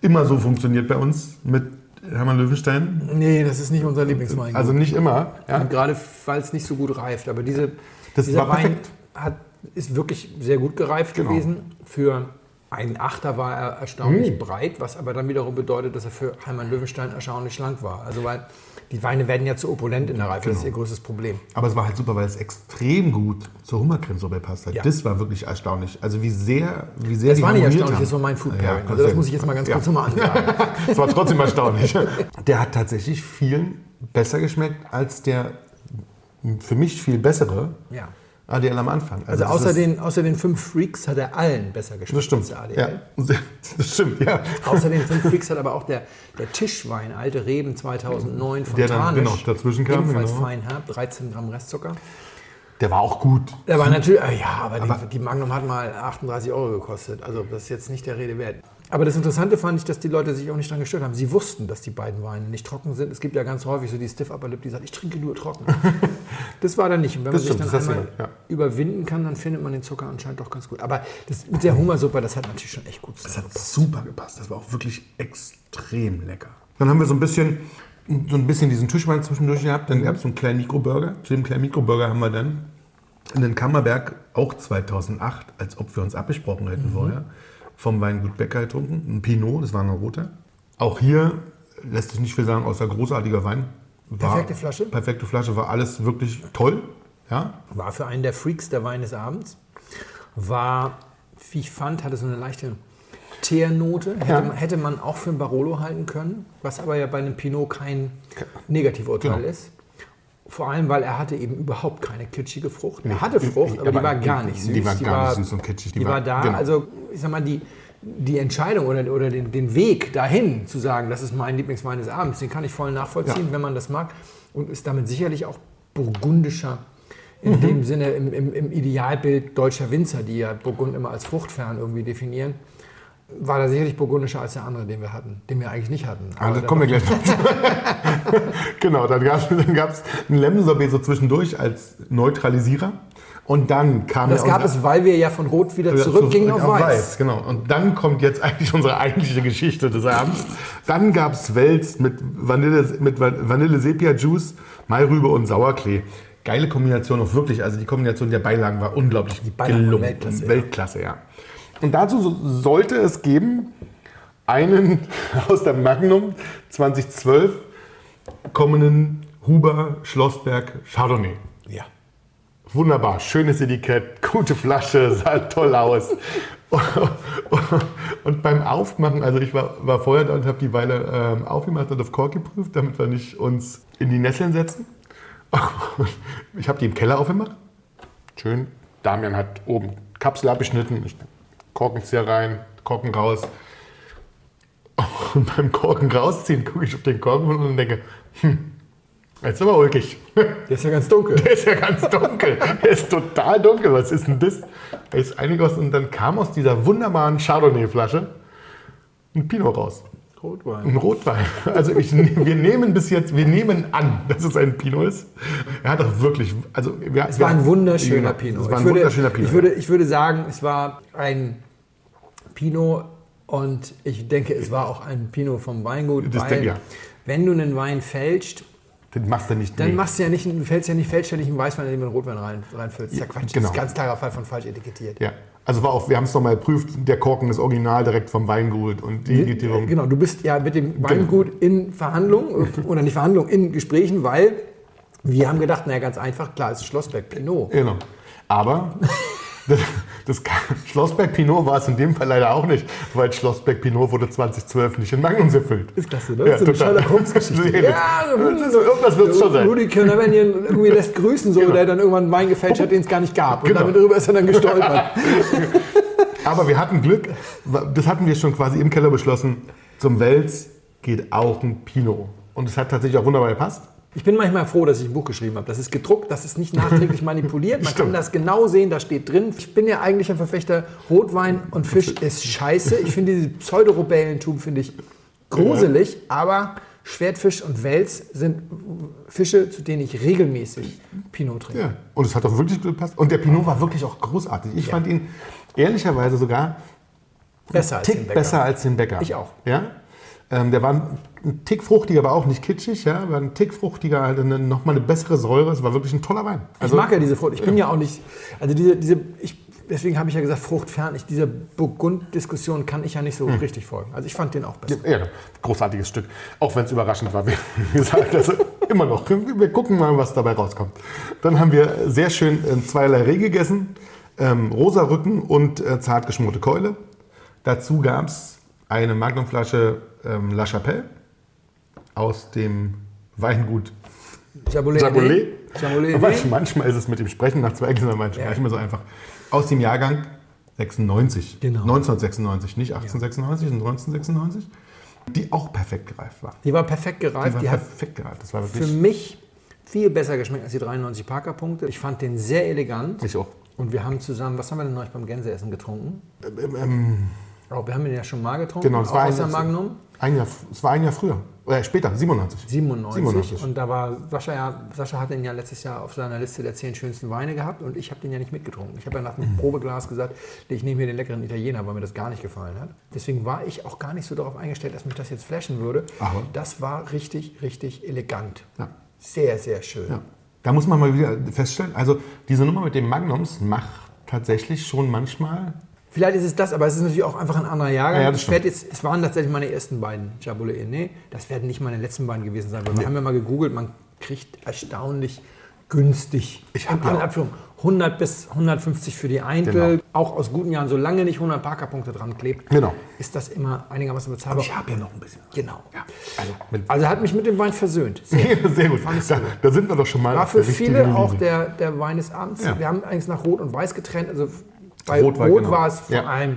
immer so funktioniert bei uns mit Hermann Löwenstein. Nee, das ist nicht unser Lieblingswein. Also nicht immer. Ja. Und gerade weil es nicht so gut reift. Aber diese, Das dieser Wein hat, ist wirklich sehr gut gereift Genau. gewesen. Für einen Achter war er erstaunlich Mhm. breit, was aber dann wiederum bedeutet, dass er für Heimann Löwenstein erstaunlich schlank war. Also weil die Weine werden ja zu opulent in der Reife, das ist ihr Genau. größtes Problem. Aber es war halt super, weil es extrem gut zur Hummercremesuppe passt. Ja. Das war wirklich erstaunlich. Also wie sehr, wie sehr Das war nicht erstaunlich, haben. das war mein Food Ja, Pairing. also das muss ich jetzt mal ganz kurz nochmal ansagen. Das war trotzdem erstaunlich. Der hat tatsächlich vielen besser geschmeckt als der für mich viel bessere ja. ADL am Anfang. Also das außer den, außer den fünf Freaks hat er allen besser geschmeckt Das stimmt. als der ADL. Ja, das stimmt, ja. Außer den fünf Freaks hat aber auch der, der Tischwein, alte Reben 2009 von Der dann, genau, dazwischen kam, Ebenfalls genau. fein herb, 13 Gramm Restzucker. Der war auch gut. Der war natürlich, äh, ja, aber, die, die Magnum hat mal 38 Euro gekostet. Also das ist jetzt nicht der Rede wert. Aber das Interessante fand ich, dass die Leute sich auch nicht daran gestört haben. Sie wussten, dass die beiden Weine nicht trocken sind. Es gibt ja ganz häufig so die Stiff Upper Lip, die sagt, ich trinke nur trocken. das war da nicht. Und wenn man Das sich stimmt, dann hast du einmal gesagt, überwinden kann, dann findet man den Zucker anscheinend doch ganz gut. Aber das mit der Hummersuppe, das hat natürlich schon echt gut Das hat super gepasst. Das war auch wirklich extrem lecker. Dann haben wir so ein bisschen, so ein bisschen diesen Tischwein zwischendurch gehabt. Dann gab es so einen kleinen Mikroburger. Zu dem kleinen Mikroburger haben wir dann in den Kammerberg auch 2008, als ob wir uns abgesprochen hätten vorher, vom Weingut Becker getrunken. Ein Pinot, das war ein roter. Auch hier lässt sich nicht viel sagen, außer großartiger Wein. War, Perfekte Flasche? Perfekte Flasche, war alles wirklich toll. Ja, War für einen der Freaks der Wein des Abends. War, wie ich fand, hatte so eine leichte Teernote. Hätte, Ja. man, hätte man auch für ein Barolo halten können, was aber ja bei einem Pinot kein Negativurteil Genau. ist. Vor allem, weil er hatte eben überhaupt keine kitschige Frucht. Er hatte Frucht, aber die war gar nicht süß. die war gar nicht süß und kitschig. Die, war, da. genau. Also, ich sag mal, die, die Entscheidung oder, oder den, den Weg dahin zu sagen, das ist mein Lieblingswein des Abends, den kann ich voll nachvollziehen, Ja. wenn man das mag. Und ist damit sicherlich auch burgundischer in dem Sinne im, im, im Idealbild deutscher Winzer, die ja Burgund immer als fruchtfern irgendwie definieren, war da sicherlich burgundischer als der andere, den wir hatten, den wir eigentlich nicht hatten. Ah, da kommen wir gleich noch. genau, dann gab es dann gab's ein Lemon-Sorbet so zwischendurch als Neutralisierer. Und dann kam Das ja gab es, weil wir ja von Rot wieder Ja, zurückgingen zurück auf Weiß. Genau. Und dann kommt jetzt eigentlich unsere eigentliche Geschichte des Abends. Dann gab es Wels mit Vanille, mit Van- Vanille Sepia Juice, Mairübe und Sauerklee. Geile Kombination auch wirklich. Also die Kombination der Beilagen war unglaublich Beilagen waren gelungen. Weltklasse, ja. Weltklasse, ja. Und dazu so- sollte es geben einen aus der Magnum 2012 kommenden Huber Schlossberg Chardonnay. Ja. Wunderbar, schönes Etikett, gute Flasche, sah toll aus. Und beim Aufmachen, also ich war, war vorher da und habe die Weile ähm, aufgemacht und auf Kork geprüft, damit wir nicht uns in die Nesseln setzen. Ich habe die im Keller aufgemacht. Schön. Damian hat oben Kapsel abgeschnitten, ich Korkenzieher rein, Korken raus. Und beim Korken rausziehen gucke ich auf den Korken und denke, hm, jetzt ist aber ulkig. Der ist ja ganz dunkel. Der ist ja ganz dunkel. Der ist total dunkel. Was ist denn das? Er ist eingegossen und dann kam aus dieser wunderbaren Chardonnay-Flasche ein Pinot raus. Rotwein. Ein Rotwein. Also ich, wir nehmen bis jetzt, wir nehmen an, dass es ein Pinot ist. Er hat auch wirklich, also wir, Es war ein wunderschöner Pinot. Es war ein würde, wunderschöner Pinot. Ich würde, ich würde sagen, es war ein Pinot und ich denke, es war auch ein Pinot vom Weingut, Das weil ja. wenn du einen Wein fälscht, Den machst du nicht. dann machst du ja nicht, du fällst ja nicht fälschständig einen Weißwein, in den du einen Rotwein rein, reinfüllst. Das ist ja Quatsch. genau. Das ist ein ganz klarer Fall von falsch etikettiert. Ja. Also war auch, wir haben es nochmal geprüft, der Korken ist original direkt vom Weingut und die Etiketierung. Genau, du bist ja mit dem Weingut in Verhandlungen oder nicht Verhandlungen, in Gesprächen, weil wir haben gedacht, naja, ganz einfach, klar, es ist Schlossberg Pinot. Genau. Aber das, das Schlossberg Pinot war es in dem Fall leider auch nicht, weil Schlossberg Pinot wurde 2012 nicht in Magnums erfüllt. Ist klasse, ne? so eine total. Sherlock Holmes-Geschichte. Ja, so, irgendwas wird es schon sein. Rudy Canavanian irgendwie lässt grüßen, so, Genau. der dann irgendwann einen Wein gefälscht hat, den es gar nicht gab. Und Genau. damit darüber ist er dann gestolpert. Aber wir hatten Glück, das hatten wir schon quasi im Keller beschlossen, zum Wels geht auch ein Pinot. Und es hat tatsächlich auch wunderbar gepasst. Ich bin manchmal froh, dass ich ein Buch geschrieben habe. Das ist gedruckt, das ist nicht nachträglich manipuliert. Man kann das genau sehen, da steht drin. Ich bin ja eigentlich ein Verfechter, Rotwein und Fisch ist scheiße. Ich finde diese Pseudorebellentum finde ich gruselig, aber Schwertfisch und Wels sind Fische, zu denen ich regelmäßig Pinot trinke. Ja. Und es hat auch wirklich gut gepasst. Und der Pinot war wirklich auch großartig. Ich fand ihn ehrlicherweise sogar Besser einen als den Tick Bäcker. besser als den Bäcker. Ich auch. Ja? Ähm, der war ein, ein Tick fruchtiger, aber auch nicht kitschig. Ja? War ein Tick fruchtiger, halt eine, nochmal eine bessere Säure. Es war wirklich ein toller Wein. ich mag ja diese Frucht. Ich bin ja auch nicht, also diese, diese ich, deswegen habe ich ja gesagt, fruchtfern. Ich, dieser Burgund-Diskussion kann ich ja nicht so richtig folgen. Also ich fand den auch besser. Ja, großartiges Stück. Auch wenn es überraschend war, wie gesagt. Also immer noch. Wir gucken mal, was dabei rauskommt. Dann haben wir sehr schön äh, zweierlei Reh gegessen. Ähm, rosa Rücken und äh, zart geschmorte Keule. Dazu gab es eine Magnumflasche ähm, La Chapelle aus dem Weingut Jabolet. Jabolet. Jabolet. Aber manchmal ist es mit dem Sprechen nach zwei Gläsern manchmal Ja. mehr so einfach. Aus dem Jahrgang 96. Genau. 1996, nicht 1896, sondern 1996. Die auch perfekt gereift war. Die war perfekt Die gereift. war Die, hat perfekt gereift. Das war für wirklich. mich viel besser geschmeckt als die 93 Parker-Punkte. Ich fand den sehr elegant. Ich auch. Und wir haben zusammen, was haben wir denn neulich beim Gänseessen getrunken? Ähm, ähm, Oh, wir haben den ja schon mal getrunken. genau, das war, ein, der Magnum. ein Jahr, es war ein Jahr früher. Oder später, 97. 97. 97. Und da war Sascha ja, Sascha hat den ja letztes Jahr auf seiner Liste der zehn schönsten Weine gehabt und ich habe den ja nicht mitgetrunken. Ich habe ja nach dem Probeglas gesagt, ich nehme hier den leckeren Italiener, weil mir das gar nicht gefallen hat. Deswegen war ich auch gar nicht so darauf eingestellt, dass mich das jetzt flashen würde. Aber? Das war richtig, richtig elegant. Ja. Sehr, sehr schön. Ja. Da muss man mal wieder feststellen, also diese Nummer mit den Magnums macht tatsächlich schon manchmal. Vielleicht ist es das, aber es ist natürlich auch einfach ein anderer Jahrgang. Ja, das ich jetzt, es waren tatsächlich meine ersten beiden Jabolet Ene. Das werden nicht meine letzten beiden gewesen sein, weil wir haben ja mal gegoogelt, man kriegt erstaunlich günstig. Ich hab In ja auch- Abführung 100 bis 150 für die Eintel. Genau. Auch aus guten Jahren, solange nicht 100 Parkerpunkte dran klebt, Genau. ist das immer einigermaßen bezahlbar. habe ja noch ein bisschen. genau. Ja, also, Also hat mich mit dem Wein versöhnt. Sehr. sehr gut. Ich Da, da sind wir doch schon mal. War für viele auch der, der Wein des Abends. Ja. Wir haben eigentlich nach Rot und Weiß getrennt. Also bei Rot, Rotwein, genau. war es vor Ja. allem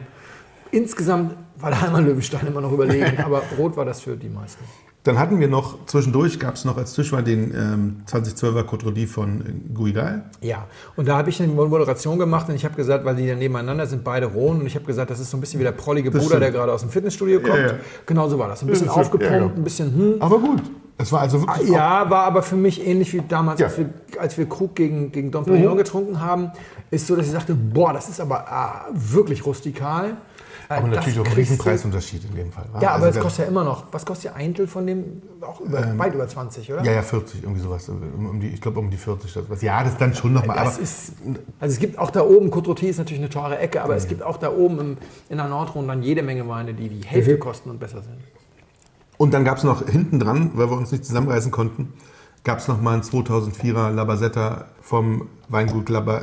insgesamt war der Heimann Löwenstein immer noch überlegen, aber rot war das für die meisten. Dann hatten wir noch, zwischendurch gab es noch als Tischwein den ähm, 2012er Cotrodi von äh, Guidal. Ja, und da habe ich eine Moderation gemacht und ich habe gesagt, weil die ja nebeneinander sind, beide Rohen, und ich habe gesagt, das ist so ein bisschen wie der prollige Bruder, der gerade aus dem Fitnessstudio kommt. Ja, ja. Genau so war das. Ein bisschen Das aufgepumpt, genau. ein bisschen hm. Aber gut, es war also wirklich. Ja, war aber für mich ähnlich wie damals, Ja. als, wir, als wir Krug gegen, gegen Dom Perignon getrunken haben. Ist so, dass ich sagte, boah, das ist aber ah, wirklich rustikal. Äh, aber das natürlich auch ein Riesenpreisunterschied in dem Fall. wa? Ja, aber Also es kostet ja immer noch. Was kostet der Eintel von dem? Auch über, weit über 20, oder? Ja, ja, 40, irgendwie sowas. Um, um die, ich glaube, um die 40. Das, was. Ja, das ist dann schon nochmal. Das Aber ist, also es gibt auch da oben, Côte ist natürlich eine teure Ecke, aber es gibt auch da oben im, in der Nordrhone dann jede Menge Weine, die die Hälfte Mhm. kosten und besser sind. Und dann gab es noch hinten dran, weil wir uns nicht zusammenreißen konnten, gab es noch mal einen 2004er Labazetta vom Weingut Laba,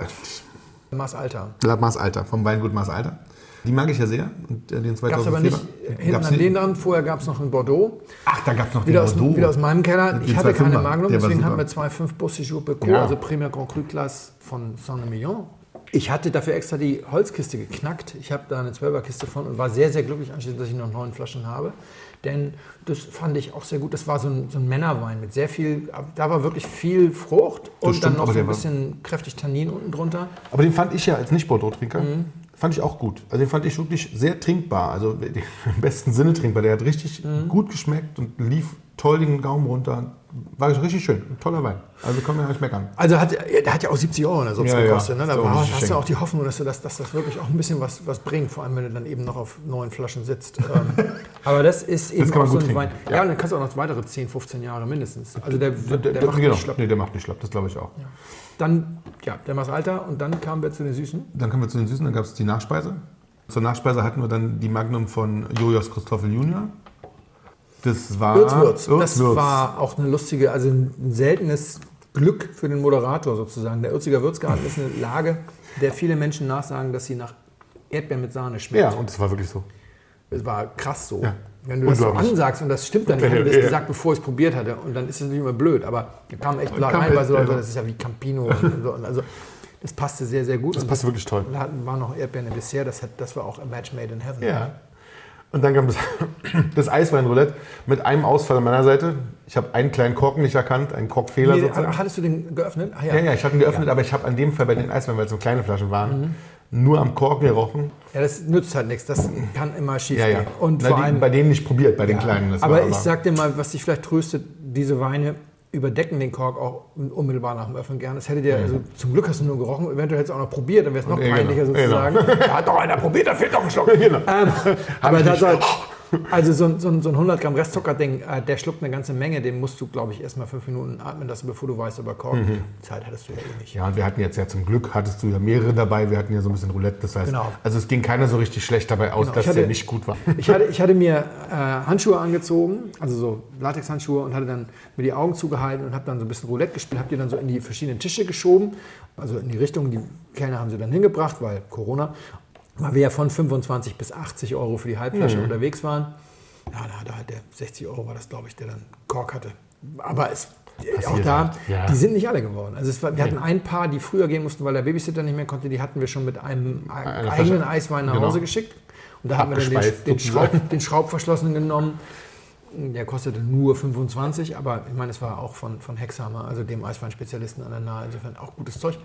Maß Alter. Maß Alter, vom Weingut Maß Alter. Die mag ich ja sehr. Und äh, den 2004er. Gab es aber nicht hinten gab's an den dran. Vorher gab es noch in Bordeaux. Ach, da gab es noch Wieder den aus, Bordeaux. wieder aus meinem Keller. Ich hatte 2,5er. keine Magnum, deswegen hatten wir 2,5 Bosséjour Becours, Ja. also Premier Grand Cru Classe von Saint-Emilion. Ich hatte dafür extra die Holzkiste geknackt. Ich habe da eine 12er-Kiste von und war sehr, sehr glücklich anschließend, dass ich noch neun Flaschen habe. Denn das fand ich auch sehr gut. Das war so ein, so ein Männerwein mit sehr viel, da war wirklich viel Frucht und stimmt, dann noch so ein war- bisschen kräftig Tannin unten drunter. Aber den fand ich ja als Nicht-Bordeaux-Trinker, Mhm. fand ich auch gut. Also den fand ich wirklich sehr trinkbar. Also im besten Sinne trinkbar. Der hat richtig Mhm. gut geschmeckt und lief toll den Gaumen runter. War richtig schön. Ein toller Wein. Also kann man ja nicht meckern. Also hat, der hat ja auch 70 Euro in der Subs Ja, ja. gekostet. Ne? Da war, hast du Geschenk. auch die Hoffnung, dass, du das, dass das wirklich auch ein bisschen was, was bringt, vor allem wenn du dann eben noch auf neun Flaschen sitzt. Ähm, Aber das ist eben kann man auch so ein Wein. Ja. Ja. und dann kannst du auch noch weitere 10, 15 Jahre mindestens. Also der, der, Der, macht genau. nicht schlapp. Nee, der macht nicht schlapp. Das glaube ich auch. Dann, ja, der macht Alter und dann kamen wir zu den Süßen. Dann kommen wir zu den Süßen, dann gab es die Nachspeise. Zur Nachspeise hatten wir dann die Magnum von Jojos Christoffel Junior. Das war Würzwürz. Das war auch eine lustige, also ein seltenes Glück für den Moderator sozusagen. DerÜrziger Würzgarten ist eine Lage, der viele Menschen nachsagen, dass sie nach Erdbeer mit Sahne schmeckt. Ja, und das war wirklich so. Es war krass so. Ja. Wenn du das so ansagst und das stimmt dann nicht, Ja, hätte das gesagt, bevor ich es probiert hatte. Und dann ist es natürlich immer blöd. Aber da kamen echt Kam reihenweise echt, Leute, ja. das ist ja wie Campino. Und so. Und also das passte sehr, sehr gut. Das passte wirklich toll. Da war noch Erdbeeren im Dessert, das, hat, das war auch a match made in heaven. Ja. Und dann kam das, das Eisweinroulette mit einem Ausfall an meiner Seite. Ich habe einen kleinen Korken nicht erkannt, einen Korkfehler Nee, sozusagen. hattest du den geöffnet? Ah, Ja, ja, ich hatte ihn geöffnet, aber ich habe an dem Fall bei den Eisweinen, weil es so kleine Flaschen waren, nur am Korken gerochen. Ja, das nützt halt nichts. Das kann immer schief Ja, ja. gehen. Und Na, vor allem, bei denen nicht probiert, bei den Ja, kleinen. Aber ich sag dir mal, was dich vielleicht tröstet, diese Weine überdecken den Kork auch unmittelbar nach dem Öffnen gern. Das hätte dir, also zum Glück hast du nur gerochen, eventuell hättest du auch noch probiert, dann wäre es noch genau. peinlicher sozusagen. Da hat doch einer probiert, da fehlt doch ein Schluck. Genau. Ähm, aber das halt, also so, ein- so, ein- so ein 100 Gramm Restzucker-Ding, äh, der schluckt eine ganze Menge, den musst du, glaube ich, erstmal fünf Minuten atmen lassen, bevor du weißt, ob er Kork. Zeit hattest du ja eh nicht. Ja, und wir hatten jetzt ja zum Glück, hattest du ja mehrere dabei, wir hatten ja so ein bisschen Roulette, das heißt, Genau. also es ging keiner so richtig schlecht dabei aus, Genau, dass hatte- der nicht gut war. Ich hatte, ich hatte mir äh, Handschuhe angezogen, also so Latexhandschuhe und hatte dann mir die Augen zugehalten und habe dann so ein bisschen Roulette gespielt, habe die dann so in die verschiedenen Tische geschoben, also in die Richtung, die Kellner haben sie dann hingebracht, weil Corona, weil wir ja von 25 bis 80 Euro für die Halbflasche unterwegs waren. Ja, da hatte halt der 60 Euro war das, glaube ich, der dann Kork hatte. Aber es, auch Passiert da, halt, ja. die sind nicht alle geworden. Also es wir hatten ein paar, die früher gehen mussten, weil der Babysitter nicht mehr konnte, die hatten wir schon mit einem Eine eigenen Flasche. Eiswein nach Genau. Hause geschickt. Und da haben wir dann den, den. Schraub, den Schraubverschlossenen genommen. Der kostete nur 25, aber ich meine, es war auch von, von Hexhammer, also dem Eisweinspezialisten an der Nahe, insofern auch gutes Zeug.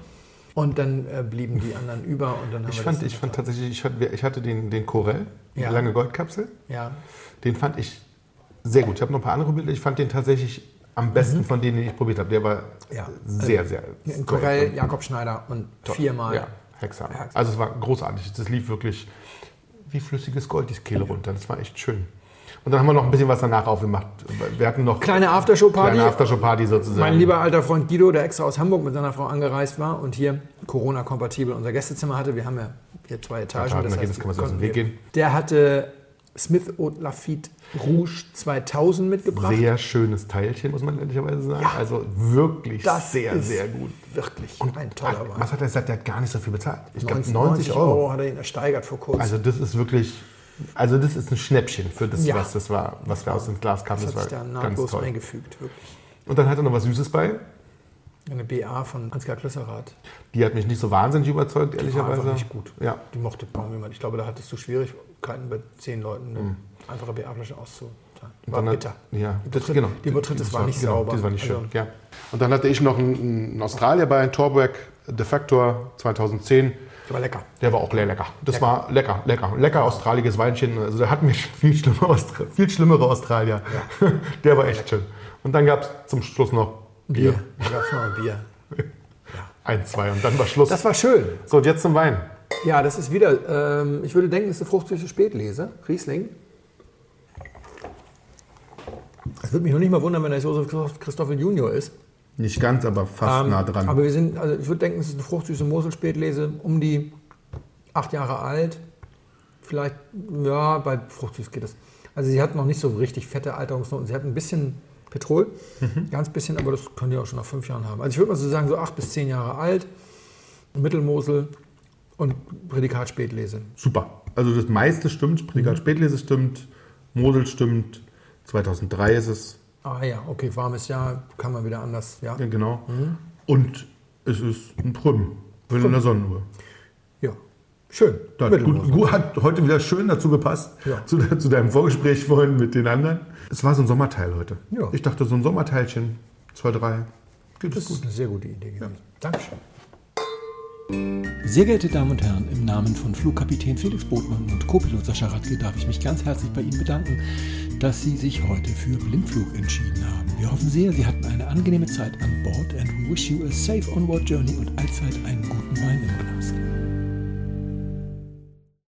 Und dann äh, blieben die anderen über und dann haben Ich wir fand, ich fand tatsächlich, ich hatte, ich hatte den, den Corel, die Ja. lange Goldkapsel, ja, den fand ich sehr gut. Ich habe noch ein paar andere Bilder, ich fand den tatsächlich am besten von denen, die ich probiert habe. Der war Mhm. Ja. sehr, sehr in Corell, Jakob Schneider und toll. viermal. Ja. Hexamer. Also es war großartig. Das lief wirklich wie flüssiges Gold die Kehle runter. Das war echt schön. Und dann haben wir noch ein bisschen was danach aufgemacht. Wir hatten noch Kleine Aftershow-Party. kleine Aftershow-Party sozusagen. Mein lieber alter Freund Guido, der extra aus Hamburg mit seiner Frau angereist war und hier Corona-kompatibel unser Gästezimmer hatte. Wir haben ja hier zwei Etagen. Etagen, das da heißt, kann man aus dem Weg gehen. Der hatte Smith Haute Lafitte Rouge 2000 mitgebracht. Sehr schönes Teilchen, muss man ehrlicherweise sagen. Ja. Also wirklich Das sehr, ist sehr gut. Wirklich ein toller Wein. Was hat er gesagt? Der hat gar nicht so viel bezahlt. Ich glaube 90, 90 Euro. hat er ihn ersteigert vor kurzem. Also das ist wirklich, also das ist ein Schnäppchen für das, Ja. was das war, was da aus dem Glas kam. das Das, hat sich da war ganz nahtlos toll. eingefügt. Wirklich. Und dann hat er noch was Süßes bei. Eine BA von Ansgar Klösserath. Die hat mich nicht so wahnsinnig überzeugt, Die war ehrlicherweise. einfach nicht gut. Ja. Die mochte kaum jemand. Ich glaube, da hattest du Schwierigkeiten bei zehn Leuten eine einfache BA-Flasche auszuteilen. War dann hat- bitter. Ja, Die das, Übertritt- genau. die Übertritt, das war nicht genau, sauber. Das war nicht schön, Also- ja. Und dann hatte ich noch einen, einen Australier bei, einen Torbeck Defector 2010. Der war lecker. Der war auch le- lecker. Das war lecker, lecker. Lecker australisches Weinchen. Also da hatten wir viel schlimmere, Austra viel schlimmere Australier. Der war echt schön. Und dann gab es zum Schluss noch Bier. Da gab es noch ein Bier. Eins, zwei und dann war Schluss. Das war schön. so, und jetzt zum Wein. Ja, das ist wieder, ähm, ich würde denken, es ist eine fruchtsüße Spätlese. Riesling. Es würde mich noch nicht mal wundern, wenn er Josef Christoffel Junior ist. Nicht ganz, aber fast Ähm, nah dran. Aber wir sind, also ich würde denken, es ist eine fruchtsüße Mosel-Spätlese, um die acht Jahre alt. Vielleicht, ja, bei fruchtsüß geht es. Also sie hat noch nicht so richtig fette Alterungsnoten. Sie hat ein bisschen Petrol, Mhm. ganz bisschen, aber das können die auch schon nach fünf Jahren haben. Also ich würde mal so sagen, so acht bis zehn Jahre alt, Mittelmosel und Prädikat Spätlese. Super. Also das meiste stimmt. Prädikat Spätlese stimmt. Mosel stimmt. 2003 ist es. Ah ja, okay, warmes Jahr, kann man wieder anders, ja. Ja, genau. Und es ist ein Prüm. Wenn in der Sonnenuhr. Ja, schön. Gut, gut, hat heute wieder schön dazu gepasst, Ja. zu, zu deinem Vorgespräch vorhin mit den anderen. Es war so ein Sommerteil heute. Ja. Ich dachte, so ein Sommerteilchen, zwei, drei, geht es Das gut. ist eine sehr gute Idee gewesen. Dankeschön. Sehr geehrte Damen und Herren, im Namen von Flugkapitän Felix Botmann und Co-Pilot Sascha Radke darf ich mich ganz herzlich bei Ihnen bedanken, dass Sie sich heute für Blindflug entschieden haben. Wir hoffen sehr, Sie hatten eine angenehme Zeit an Bord and we wish you a safe onward journey und allzeit einen guten Wein im Glas.